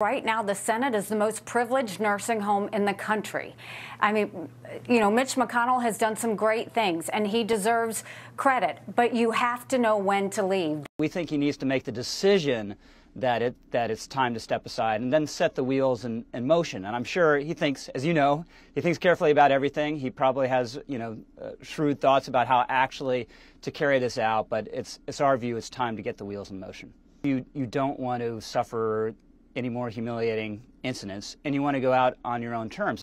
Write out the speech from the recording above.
Right now, the Senate is the most privileged nursing home in the country. I mean, you know, Mitch McConnell has done some great things and he deserves credit, but you have to know when to leave. We think he needs to make the decision that it that it's time to step aside and then set the wheels in, in motion. And I'm sure he thinks, as you know, he thinks carefully about everything. He probably has, you know, uh, shrewd thoughts about how actually to carry this out. But it's it's our view it's time to get the wheels in motion. You you don't want to suffer any more humiliating incidents, and you want to go out on your own terms.